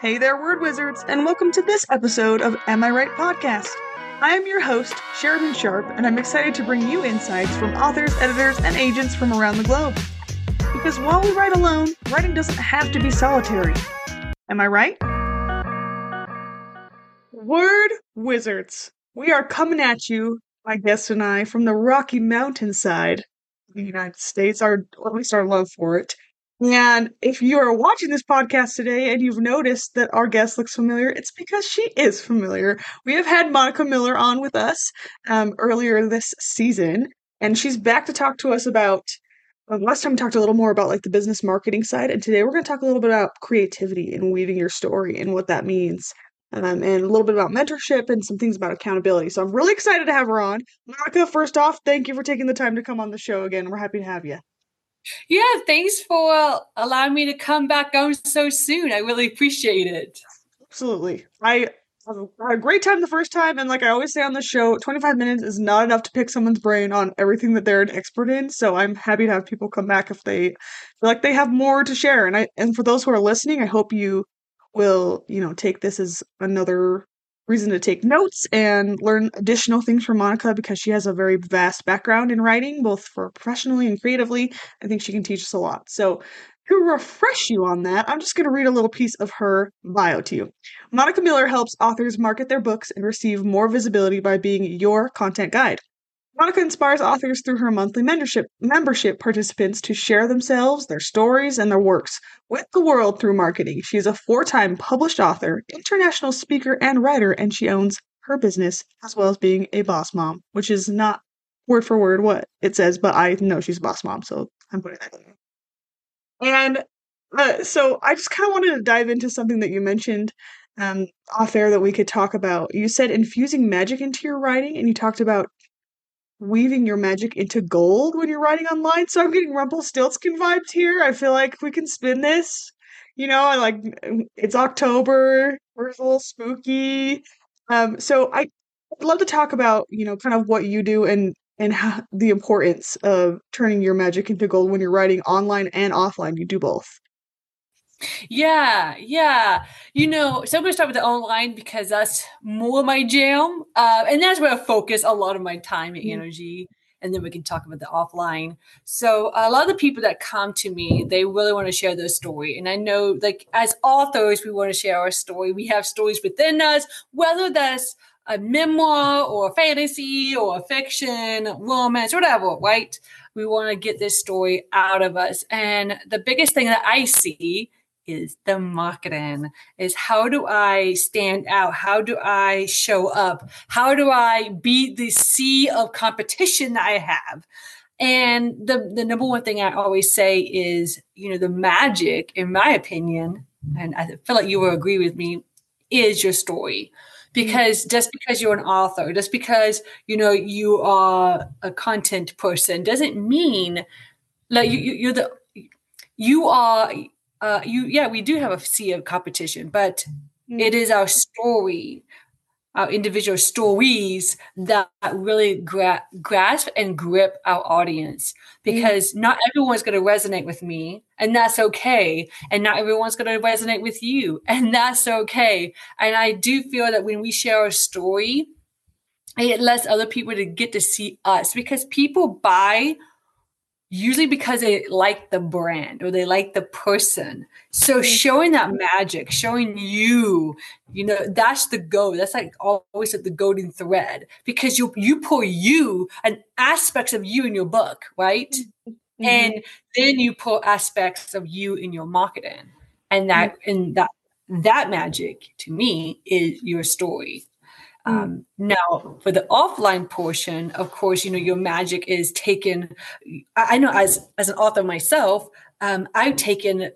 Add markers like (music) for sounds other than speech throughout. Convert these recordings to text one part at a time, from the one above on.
Hey there, word wizards, and welcome to this episode of Am I Right podcast. I am your host, Sheridan Sharp, and I'm excited to bring you insights from authors, editors, and agents from around the globe. Because while we write alone, writing doesn't have to be solitary. Am I right? Word wizards, we are coming at you, my guest and I, from the Rocky Mountain side of the United States, our, at least our love for it. And if you are watching this podcast today and you've noticed that our guest looks familiar, it's because she is familiar. We have had Monica Miller on with us um, earlier this season, and she's back to talk to us about. Uh, last time we talked a little more about like the business marketing side, and today we're going to talk a little bit about creativity and weaving your story and what that means, um, and a little bit about mentorship and some things about accountability. So I'm really excited to have her on. Monica, first off, thank you for taking the time to come on the show again. We're happy to have you. Yeah, thanks for allowing me to come back on so soon. I really appreciate it. Absolutely. I had a great time the first time, and like I always say on the show, 25 minutes is not enough to pick someone's brain on everything that they're an expert in. So I'm happy to have people come back if they feel like they have more to share. And I and for those who are listening, I hope you will, you know, take this as another reason to take notes and learn additional things from Monica because she has a very vast background in writing, both for professionally and creatively. I think she can teach us a lot. So, to refresh you on that, I'm just going to read a little piece of her bio to you. Monica Miller helps authors market their books and receive more visibility by being your content guide. Monica inspires authors through her monthly membership membership participants to share themselves, their stories, and their works with the world through marketing. She's a four-time published author, international speaker, and writer, and she owns her business as well as being a boss mom, which is not word for word what it says, but I know she's a boss mom, so I'm putting that in. And uh, so I just kind of wanted to dive into something that you mentioned um, off air that we could talk about. You said infusing magic into your writing, and you talked about weaving your magic into gold when you're writing online. So I'm getting Rumpelstiltskin vibes here. I feel like we can spin this. You know, I like it's October. We're a little spooky. Um, so I, I'd love to talk about you know kind of what you do and and (laughs) how, the importance of turning your magic into gold when you're writing online and offline. You do both. Yeah, yeah. You know, so I'm going to start with the online because that's more my jam. Uh, and that's where I focus a lot of my time and mm-hmm. energy. And then we can talk about the offline. So a lot of the people that come to me, they really want to share their story. And I know like as authors, we want to share our story. We have stories within us, whether that's a memoir or a fantasy or a fiction, romance, whatever, right? We want to get this story out of us. And the biggest thing that I see is the marketing is how do i stand out? How do i show up? How do i beat the sea of competition that i have? And the the number one thing i always say is you know the magic in my opinion and i feel like you will agree with me is your story. Because just because you're an author just because you know you are a content person doesn't mean like you, you're the you are uh, you yeah we do have a sea of competition but mm-hmm. it is our story our individual stories that really gra- grasp and grip our audience because mm-hmm. not everyone's going to resonate with me and that's okay and not everyone's going to resonate with you (laughs) and that's okay and i do feel that when we share our story it lets other people to get to see us because people buy usually because they like the brand or they like the person. So showing that magic, showing you, you know, that's the go. That's like always the golden thread because you you pull you and aspects of you in your book, right? Mm-hmm. And then you pull aspects of you in your marketing. And that mm-hmm. and that that magic to me is your story. Um, now, for the offline portion, of course, you know your magic is taken. I know as as an author myself, um, I've taken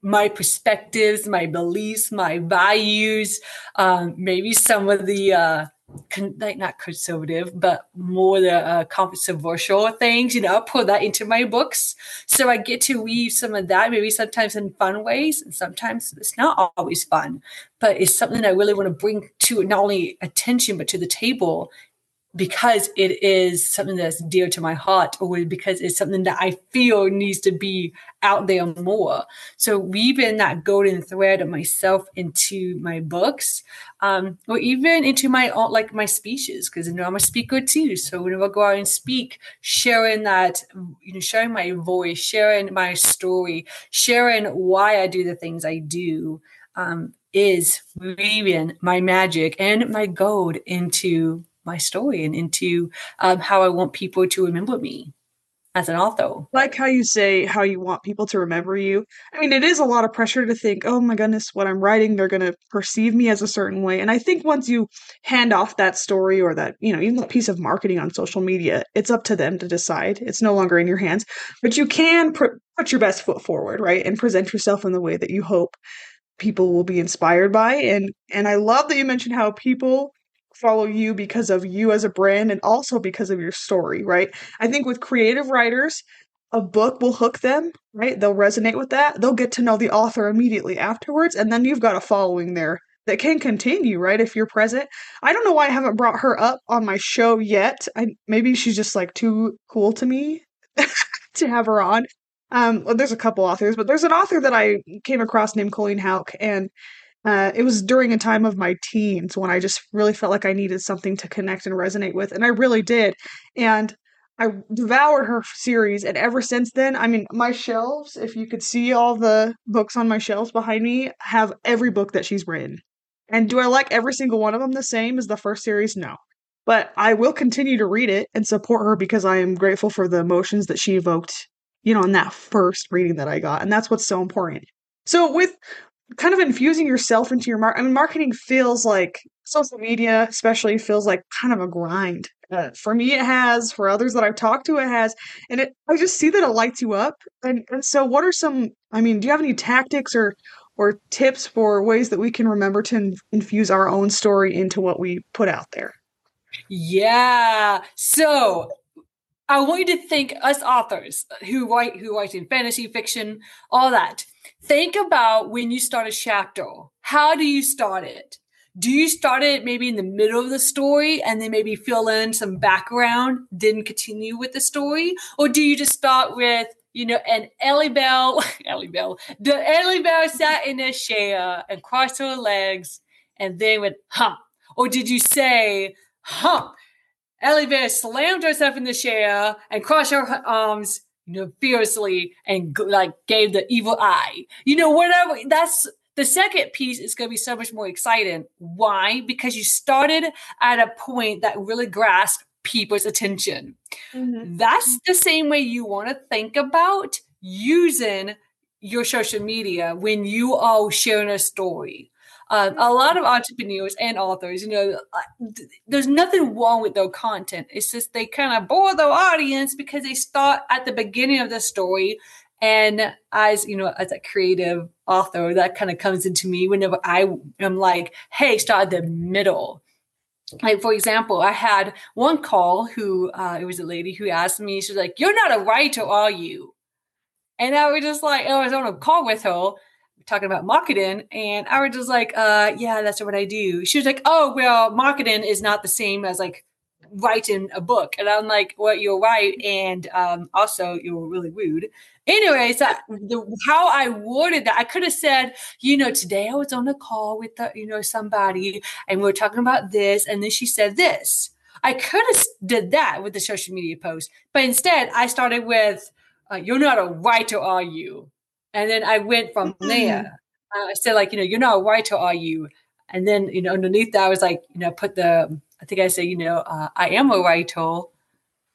my perspectives, my beliefs, my values, um, maybe some of the uh, con- like not conservative, but more the uh, controversial things. You know, I put that into my books, so I get to weave some of that. Maybe sometimes in fun ways, and sometimes it's not always fun, but it's something I really want to bring to not only attention but to the table because it is something that's dear to my heart or because it's something that I feel needs to be out there more. So weaving that golden thread of myself into my books, um, or even into my own, like my speeches, because you know I'm a speaker too. So whenever I go out and speak, sharing that, you know, sharing my voice, sharing my story, sharing why I do the things I do, um, is weaving my magic and my gold into my story and into um, how I want people to remember me as an author. Like how you say how you want people to remember you. I mean, it is a lot of pressure to think, oh my goodness, what I'm writing, they're going to perceive me as a certain way. And I think once you hand off that story or that, you know, even that piece of marketing on social media, it's up to them to decide. It's no longer in your hands. But you can pr- put your best foot forward, right? And present yourself in the way that you hope people will be inspired by. And and I love that you mentioned how people follow you because of you as a brand and also because of your story, right? I think with creative writers, a book will hook them, right? They'll resonate with that. They'll get to know the author immediately afterwards, and then you've got a following there that can continue, right? If you're present. I don't know why I haven't brought her up on my show yet. I maybe she's just like too cool to me (laughs) to have her on. Um, well, there's a couple authors, but there's an author that I came across named Colleen Houck, and uh, it was during a time of my teens when I just really felt like I needed something to connect and resonate with, and I really did. And I devoured her series, and ever since then, I mean, my shelves, if you could see all the books on my shelves behind me, have every book that she's written. And do I like every single one of them the same as the first series? No. But I will continue to read it and support her because I am grateful for the emotions that she evoked, you know, in that first reading that I got. And that's what's so important. So with kind of infusing yourself into your market. I mean, marketing feels like social media, especially, feels like kind of a grind. Uh, for me, it has. For others that I've talked to, it has. And it, I just see that it lights you up. And and so, what are some? I mean, do you have any tactics or or tips for ways that we can remember to in, infuse our own story into what we put out there? Yeah. So I want you to think us authors who write who write in fantasy fiction, all that. Think about when you start a chapter. How do you start it? Do you start it maybe in the middle of the story and then maybe fill in some background, then continue with the story? Or do you just start with, you know, and Ellie Bell, (laughs) Ellie Bell, the Ellie Bell sat in a chair and crossed her legs and then went hump? Or did you say hump? Ellie Bell slammed herself in the chair and crossed her arms you know, fiercely and like gave the evil eye. You know, whatever. That's the second piece is going to be so much more exciting. Why? Because you started at a point that really grasped people's attention. Mm-hmm. That's the same way you want to think about using your social media when you are sharing a story. Um, a lot of entrepreneurs and authors, you know, uh, there's nothing wrong with their content. It's just they kind of bore their audience because they start at the beginning of the story. And as you know, as a creative author, that kind of comes into me whenever I am like, hey, start at the middle like for example i had one call who uh, it was a lady who asked me she's like you're not a writer are you and i was just like i was on a call with her talking about marketing and I was just like, uh, yeah, that's what I do. She was like, oh, well, marketing is not the same as like writing a book. And I'm like, well, you're right. And um, also you're really rude. Anyway, so the, how I worded that, I could have said, you know, today I was on a call with, the, you know, somebody and we are talking about this. And then she said this. I could have did that with the social media post, but instead I started with, uh, you're not a writer, are you? And then I went from mm-hmm. there. Uh, I said, like, you know, you're not a writer, are you? And then, you know, underneath that, I was like, you know, put the, I think I said, you know, uh, I am a writer.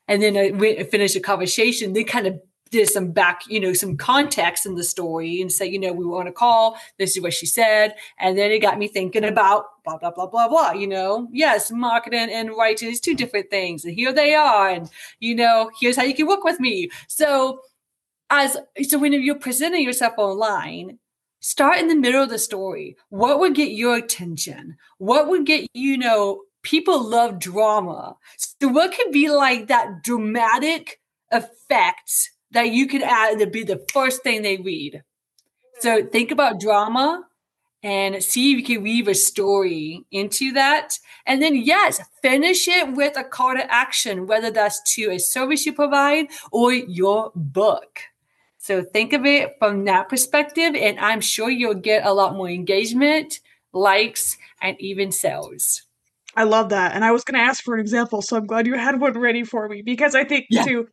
And then I went and finished the conversation. They kind of did some back, you know, some context in the story and say, you know, we were on a call. This is what she said. And then it got me thinking about blah, blah, blah, blah, blah. You know, yes, marketing and writing is two different things. And here they are. And, you know, here's how you can work with me. So, as so when you're presenting yourself online start in the middle of the story what would get your attention what would get you know people love drama so what could be like that dramatic effect that you could add to be the first thing they read so think about drama and see if you can weave a story into that. And then, yes, finish it with a call to action, whether that's to a service you provide or your book. So think of it from that perspective, and I'm sure you'll get a lot more engagement, likes, and even sales. I love that. And I was going to ask for an example, so I'm glad you had one ready for me because I think yeah. too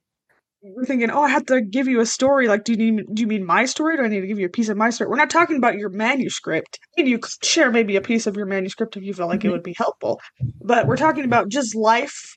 we're thinking, oh, I have to give you a story. Like, do you need do you mean my story? Do I need to give you a piece of my story? We're not talking about your manuscript. I mean, you could share maybe a piece of your manuscript if you felt like mm-hmm. it would be helpful. But we're talking about just life,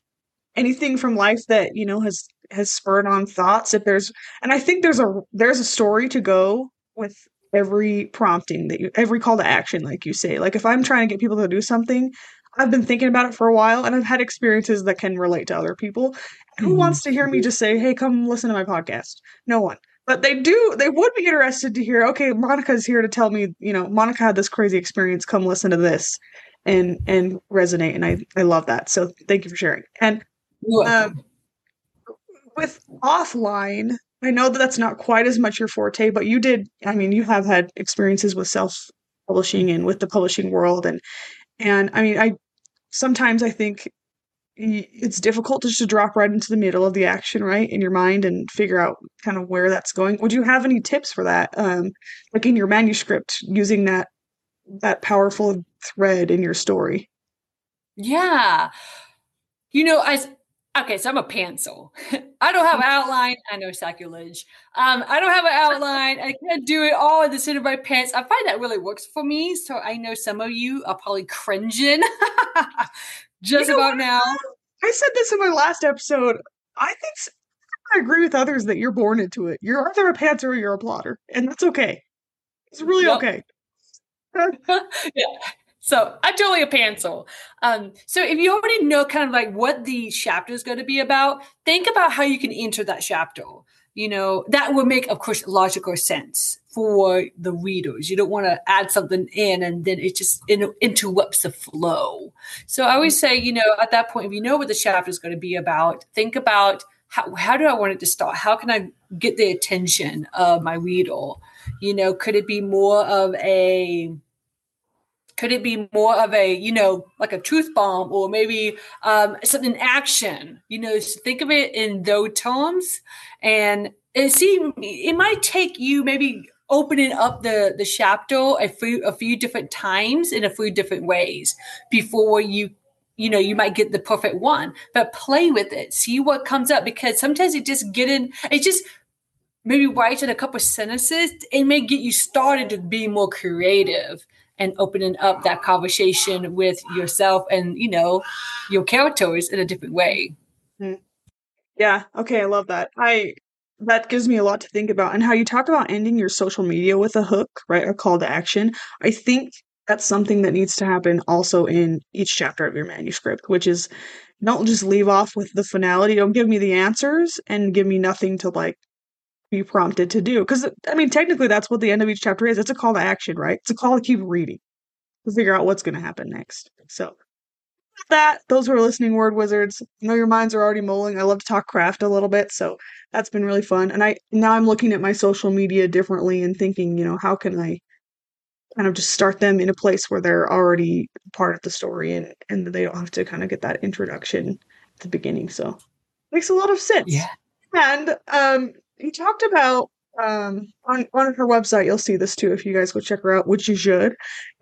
anything from life that you know has has spurred on thoughts. If there's, and I think there's a there's a story to go with every prompting that you every call to action, like you say. Like if I'm trying to get people to do something, I've been thinking about it for a while and I've had experiences that can relate to other people. Who mm-hmm. wants to hear me just say, "Hey, come listen to my podcast"? No one. But they do. They would be interested to hear. Okay, Monica's here to tell me. You know, Monica had this crazy experience. Come listen to this, and and resonate. And I I love that. So thank you for sharing. And um, with offline, I know that that's not quite as much your forte, but you did. I mean, you have had experiences with self publishing and with the publishing world, and and I mean, I sometimes I think it's difficult just to drop right into the middle of the action right in your mind and figure out kind of where that's going. Would you have any tips for that um like in your manuscript using that that powerful thread in your story? Yeah. You know i okay so i'm a pantser (laughs) i don't have an outline i know sacrilege um i don't have an outline i can't do it all in the center of my pants i find that really works for me so i know some of you are probably cringing (laughs) just you know about now. I said this in my last episode. I think I agree with others that you're born into it. You're either a pantser or you're a plotter, and that's okay. It's really yep. okay. (laughs) yeah. So I'm totally a pantser. Um, so if you already know kind of like what the chapter is going to be about, think about how you can enter that chapter you know, that would make, of course, logical sense for the readers. You don't want to add something in and then it just in, interrupts the flow. So I always say, you know, at that point, if you know what the chapter is going to be about, think about how, how do I want it to start? How can I get the attention of my reader? You know, could it be more of a could it be more of a you know like a truth bomb or maybe um, something action? You know think of it in those terms. And, and see it might take you maybe opening up the the chapter a few a few different times in a few different ways before you you know you might get the perfect one. But play with it. See what comes up because sometimes it just get in it just maybe write in a couple sentences it may get you started to be more creative and opening up that conversation with yourself and you know your characters in a different way. Mm. yeah okay i love that. I that gives me a lot to think about and how you talk about ending your social media with a hook right a call to action. I think that's something that needs to happen also in each chapter of your manuscript which is don't just leave off with the finality. Don't give me the answers and give me nothing to like be prompted to do. Because, I mean, technically, that's what the end of each chapter is. It's a call to action, right? It's a call to keep reading to figure out what's going to happen next. So, that, those who are listening word wizards. I know your minds are already mulling. I love to talk craft a little bit, so that's been really fun. And I now I'm looking at my social media differently and thinking, you know, how can I kind of just start them in a place where they're already part of the story and and they don't have to kind of get that introduction at the beginning. So makes a lot of sense. Yeah. And um, he talked about um, on on her website. You'll see this too if you guys go check her out, which you should.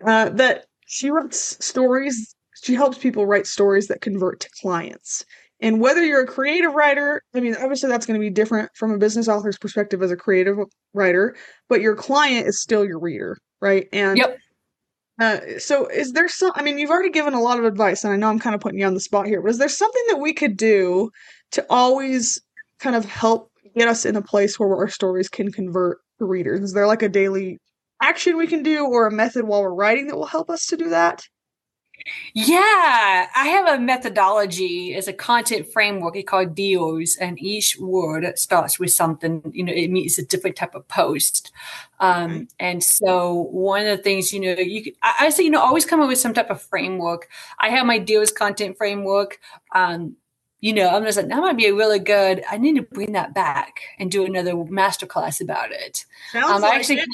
Uh, that she writes stories. She helps people write stories that convert to clients. And whether you're a creative writer, I mean, obviously that's going to be different from a business author's perspective as a creative writer, but your client is still your reader, right? And yep. Uh, so is there some i mean you've already given a lot of advice and i know i'm kind of putting you on the spot here but is there something that we could do to always kind of help get us in a place where our stories can convert readers? Is there like a daily action we can do or a method while we're writing that will help us to do that? Yeah, I have a methodology as a content framework It's called DEOS, and each word starts with something, you know, it means a different type of post. Um. And so one of the things, you know, you could, I, I, say, you know, always come up with some type of framework. I have my DEOS content framework. Um, you know, I'm just like, that might be a really good. I need to bring that back and do another masterclass about it. Sounds um, like I actually, it.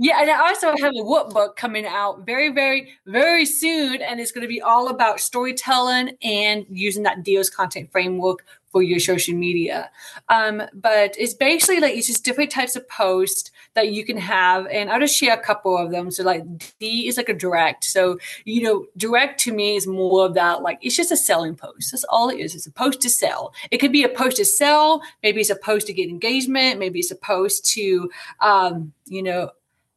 Yeah, and I also have a workbook coming out very, very, very soon, and it's going to be all about storytelling and using that Deals content framework for your social media. Um, but it's basically like it's just different types of posts that you can have, and I'll just share a couple of them. So like D is like a direct. So you know, direct to me is more of that like it's just a selling post. That's all it is. It's a post to sell. It could be a post to sell. Maybe it's a post to get engagement. Maybe it's a post to um, you know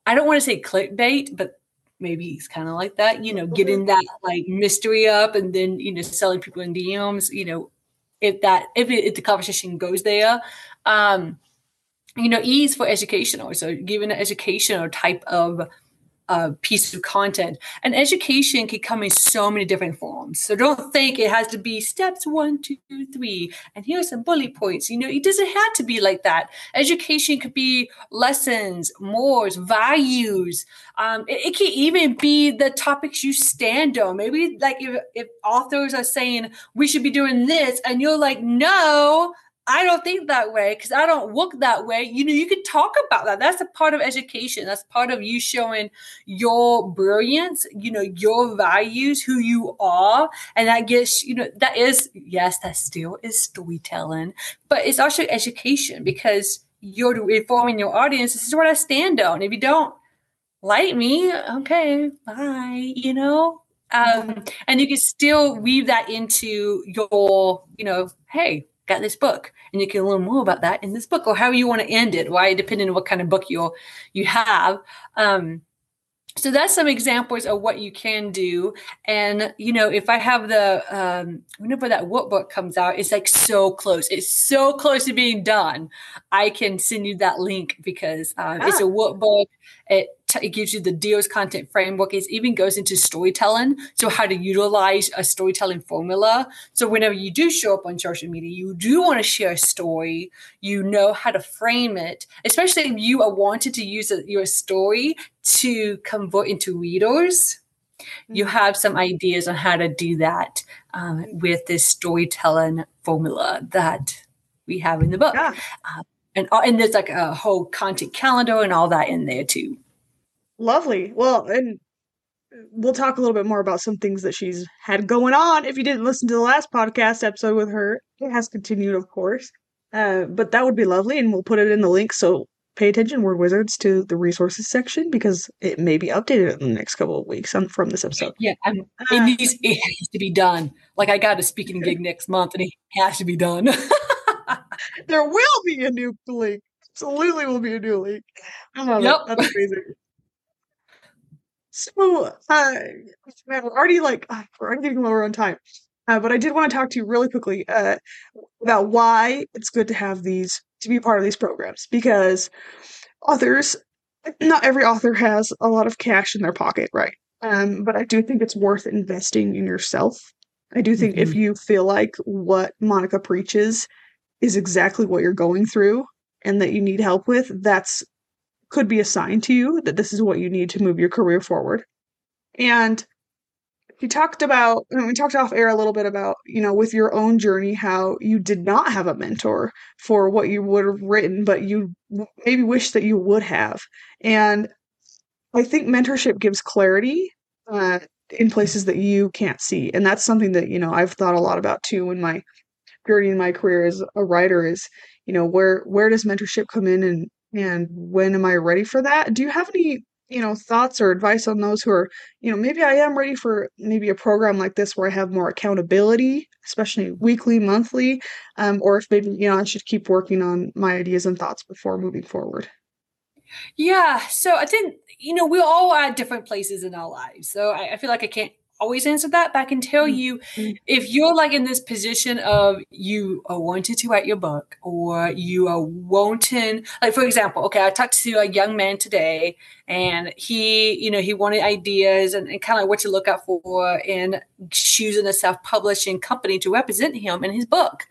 I don't want to say clickbait, but maybe it's kind of like that, you know, getting that like mystery up and then, you know, selling people in DMs, you know, if that, if, it, if the conversation goes there. Um, you know, E is for educational. So giving an educational type of uh, piece of content. And education can come in so many different forms. So don't think it has to be steps one, two, three, and here's some bullet points. You know, it doesn't have to be like that. Education could be lessons, mores, values. Um, it, it, can even be the topics you stand on. Maybe like if, if authors are saying we should be doing this, and you're like, no, I don't think that way because I don't look that way. You know, you can talk about that. That's a part of education. That's part of you showing your brilliance, you know, your values, who you are. And that gets, you know, that is, yes, that still is storytelling, but it's also education because you're informing your audience. This is what I stand on. If you don't like me, okay, bye, you know? Um, and you can still weave that into your, you know, hey, got this book and you can learn more about that in this book or how you want to end it why depending on what kind of book you you have. Um, so that's some examples of what you can do. And you know if i have the um, whenever that workbook comes out it's like so close. It's so close to being done. I can send you that link because um, ah. it's a workbook it it gives you the deals content framework. It even goes into storytelling. So how to utilize a storytelling formula. So whenever you do show up on social media, you do want to share a story. You know how to frame it, especially if you are wanted to use a, your story to convert into readers. You mm-hmm. have some ideas on how to do that um, with this storytelling formula that we have in the book. Yeah. Uh, and, and there's like a whole content calendar and all that in there too. Lovely. Well, and we'll talk a little bit more about some things that she's had going on. If you didn't listen to the last podcast episode with her, it has continued, of course. Uh, but that would be lovely, and we'll put it in the link. So pay attention, word wizards, to the resources section because it may be updated in the next couple of weeks on, from this episode. Yeah, I'm, it uh, needs it has to be done. Like I got a speaking gig next month, and it has to be done. (laughs) there will be a new link. Absolutely, will be a new link. I love yep. it. That's amazing. So, uh, man, we're already like uh, we're getting lower on time, uh, but I did want to talk to you really quickly uh, about why it's good to have these to be part of these programs because authors, not every author has a lot of cash in their pocket, right? Um, but I do think it's worth investing in yourself. I do think mm-hmm. if you feel like what Monica preaches is exactly what you're going through and that you need help with, that's could be a sign to you that this is what you need to move your career forward. And we talked about, we talked off air a little bit about, you know, with your own journey, how you did not have a mentor for what you would have written, but you maybe wish that you would have. And I think mentorship gives clarity uh, in places that you can't see. And that's something that, you know, I've thought a lot about too in my journey in my career as a writer is, you know, where, where does mentorship come in and, and when am I ready for that? Do you have any, you know, thoughts or advice on those who are, you know, maybe I am ready for maybe a program like this where I have more accountability, especially weekly, monthly, um, or if maybe, you know, I should keep working on my ideas and thoughts before moving forward? Yeah. So I think, you know, we're all at different places in our lives. So I, I feel like I can't always answer that, but I can tell you mm-hmm. if you're like in this position of you are wanting to write your book or you are wanting, like for example, okay, I talked to a young man today and he, you know, he wanted ideas and, and kind of what to look out for in choosing a self-publishing company to represent him in his book.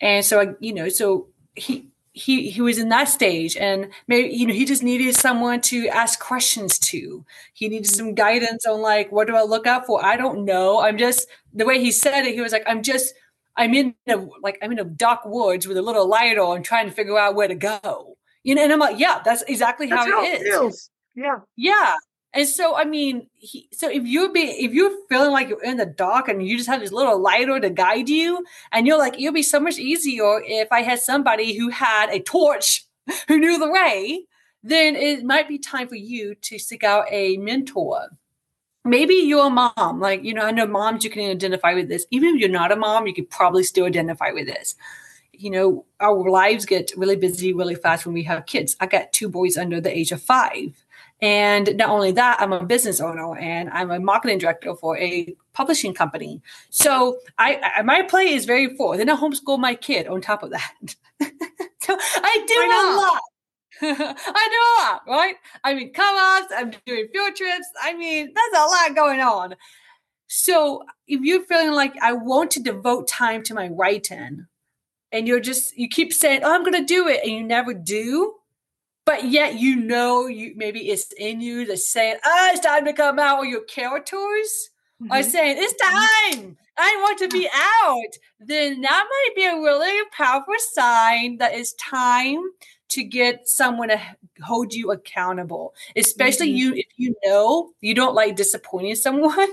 And so, I, you know, so he, he he was in that stage and maybe you know he just needed someone to ask questions to. He needed some mm-hmm. guidance on like what do i look out for? I don't know. I'm just the way he said it he was like i'm just i'm in a like i'm in a dark woods with a little light on trying to figure out where to go. You know and i'm like yeah that's exactly that's how, how, it is. Yeah. Yeah. And so, I mean, he, so if you're be if you're feeling like you're in the dark and you just have this little lighter to guide you, and you're like, it'll be so much easier if I had somebody who had a torch, (laughs) who knew the way, then it might be time for you to seek out a mentor. Maybe you're a mom, like you know, I know moms you can identify with this. Even if you're not a mom, you could probably still identify with this. You know, our lives get really busy really fast when we have kids. I got two boys under the age of five and not only that, I'm a business owner and I'm a marketing director for a publishing company. So I, I my play is very full. Then I homeschool my kid on top of that. (laughs) so I do a lot. (laughs) I do a lot, right? I mean, come ups, I'm doing field trips. I mean, that's a lot going on. So if you're feeling like I want to devote time to my writing, and you're just you keep saying, "Oh, I'm going to do it," and you never do, but yet you know you maybe it's in you to say, oh, it's time to come out, or your characters mm-hmm. are saying, It's time. I want to be out. Then that might be a really powerful sign that it's time to get someone to hold you accountable, especially mm-hmm. you if you know you don't like disappointing someone.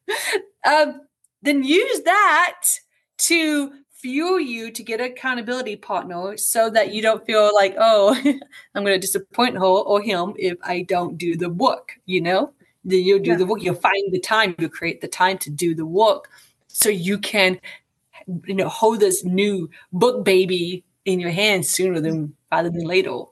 (laughs) um, then use that to fuel you to get an accountability partner so that you don't feel like, oh, (laughs) I'm going to disappoint her or him if I don't do the work, you know? You'll do yeah. the work. You'll find the time. You create the time to do the work so you can, you know, hold this new book baby in your hands sooner than rather than later.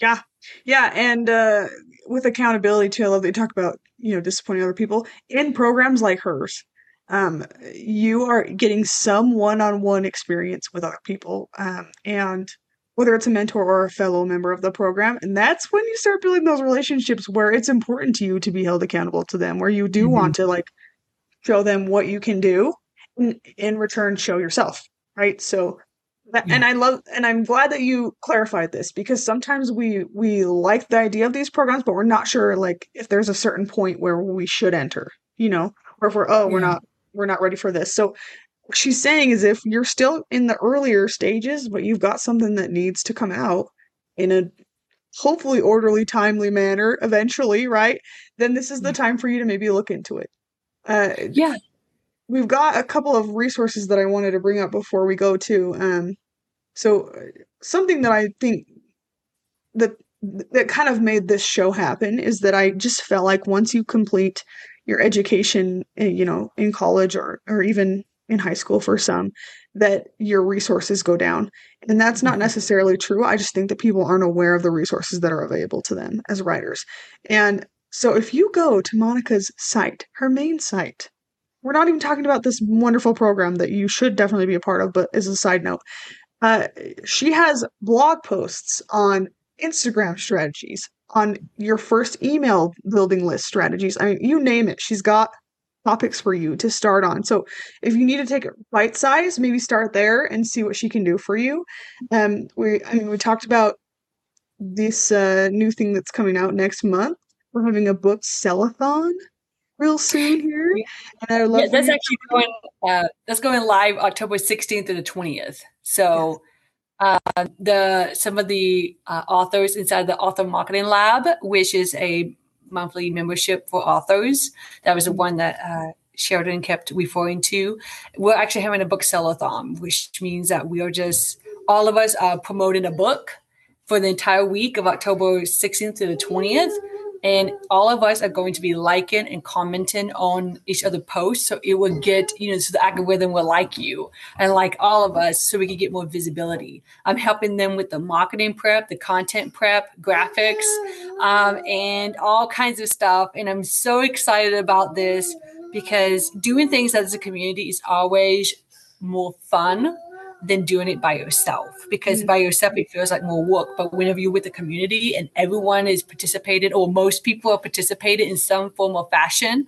Yeah. Yeah. And uh, with accountability too, I love that you talk about, you know, disappointing other people in programs like hers um, you are getting some one-on-one experience with other people um, and whether it's a mentor or a fellow member of the program and that's when you start building those relationships where it's important to you to be held accountable to them where you do mm-hmm. want to like show them what you can do and in return show yourself right so that, yeah. and i love and i'm glad that you clarified this because sometimes we we like the idea of these programs but we're not sure like if there's a certain point where we should enter you know or if we're oh we're not we're not ready for this. So what she's saying is if you're still in the earlier stages, but you've got something that needs to come out in a hopefully orderly, timely manner eventually, right? Then this is the time for you to maybe look into it. Uh, yeah. We've got a couple of resources that I wanted to bring up before we go to. Um, so something that I think that that kind of made this show happen is that I just felt like once you complete your education, eh, you know, in college or or even in high school for some, that your resources go down. And that's not mm-hmm. necessarily true. I just think that people aren't aware of the resources that are available to them as writers. And so if you go to Monica's site, her main site, we're not even talking about this wonderful program that you should definitely be a part of, but as a side note, uh, she has blog posts on Instagram strategies, on your first email building list strategies. I mean, you name it. She's got topics for you to start on. So if you need to take it bite size, maybe start there and see what she can do for you. Um, we, I mean, we talked about this uh, new thing that's coming out next month. We're having a book sellathon real soon here, and I love. Yeah, that's actually going. Uh, that's going live October 16th to the 20th. So. Yes uh, the some of the uh, authors inside the Author Marketing Lab, which is a monthly membership for authors. That was the one that uh, Sheridan kept referring to. We're actually having a book sellathon, which means that we are just all of us are promoting a book for the entire week of October 16th to the 20th and all of us are going to be liking and commenting on each other posts so it will get you know so the algorithm will like you and like all of us so we can get more visibility. I'm helping them with the marketing prep the content prep graphics um, and all kinds of stuff. And i'm so excited about this because doing things as a community is always more fun than doing it by yourself. Because mm-hmm. by yourself it feels like more work. But whenever you're with the community and everyone is participated or most people are participated in some form of fashion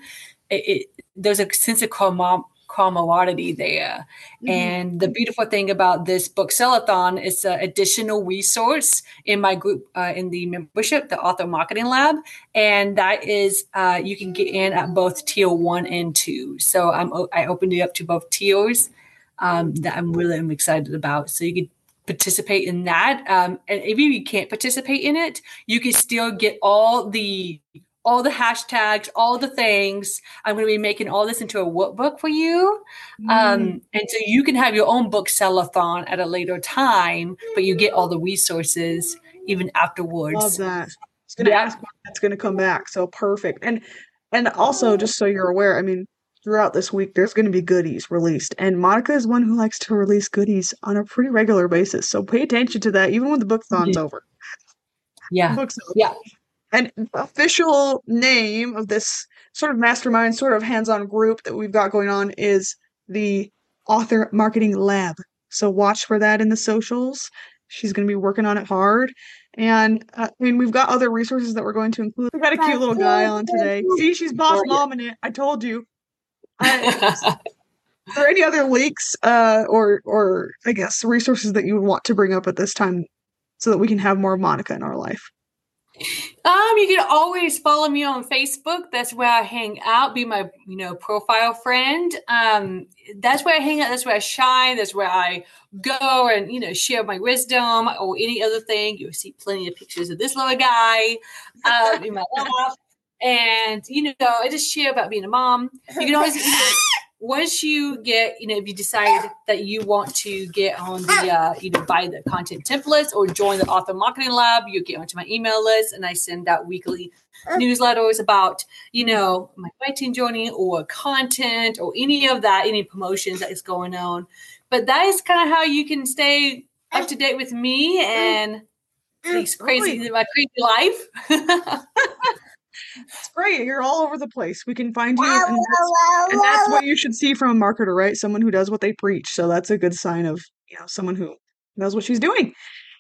it, it, there's a sense of camaraderie there. Mm-hmm. and the beautiful thing about this book sellathon is an additional resource in my group uh, in the membership the author marketing lab. And that is uh, you can get in at both tier one and two. So I'm, i opened it up to both tiers um, that I'm really I'm excited about. So you could participate in that. Um, and if you can't participate in it, you can still get all the all the hashtags, all the things. I'm going to be making all this into a workbook for you. Mm. Um, and so you can have your own book sellathon at a later time, but you get all the resources even afterwards. Love that. I was going to yeah. ask when that's going to come back. So perfect. And and also, just so you're aware, I mean, throughout this week, there's going to be goodies released. And Monica is one who likes to release goodies on a pretty regular basis. So pay attention to that, even when the bookthon's yeah. over. Yeah. Yeah. And official name of this sort of mastermind, sort of hands-on group that we've got going on is the Author Marketing Lab. So watch for that in the socials. She's going to be working on it hard. And uh, I mean, we've got other resources that we're going to include. We've got a cute little guy on today. See, she's boss mom in it. I told you. I, (laughs) are there any other links uh, or or I guess resources that you would want to bring up at this time so that we can have more Monica in our life? Um, you can always follow me on Facebook. That's where I hang out. Be my, you know, profile friend. Um, that's where I hang out. That's where I shine. That's where I go and you know share my wisdom or any other thing. You'll see plenty of pictures of this little guy um, in my life, and you know, I just share about being a mom. You can always. (laughs) Once you get, you know, if you decide that you want to get on the, uh, you know, buy the content templates or join the author marketing lab, you get onto my email list and I send out weekly uh. newsletters about, you know, my writing journey or content or any of that, any promotions that is going on. But that is kind of how you can stay uh. up to date with me uh. and these crazy, my crazy life. (laughs) It's great. You're all over the place. We can find you. And that's, and that's, what you should see from a marketer, right? Someone who does what they preach. So that's a good sign of, you know, someone who knows what she's doing.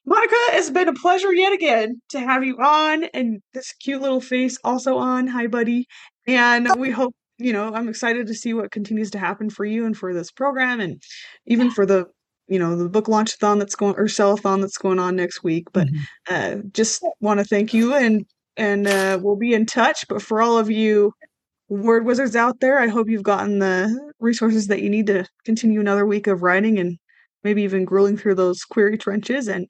Monica, it's been a pleasure yet again to have you on and this cute little face also on. Hi, buddy. And we hope, you know, I'm excited to see what continues to happen for you and for this program and even for the you know the book launch thon that's going or sellathon that's going on next week but mm-hmm. uh, just want to thank you and and uh, we'll be in touch. But for all of you word wizards out there, I hope you've gotten the resources that you need to continue another week of writing and maybe even grilling through those query trenches. And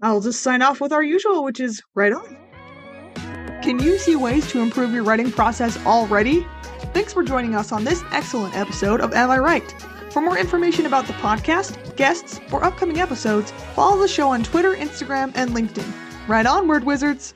I'll just sign off with our usual, which is right on. Can you see ways to improve your writing process already? Thanks for joining us on this excellent episode of Am I Right? For more information about the podcast, guests, or upcoming episodes, follow the show on Twitter, Instagram, and LinkedIn. Right on, Word Wizards!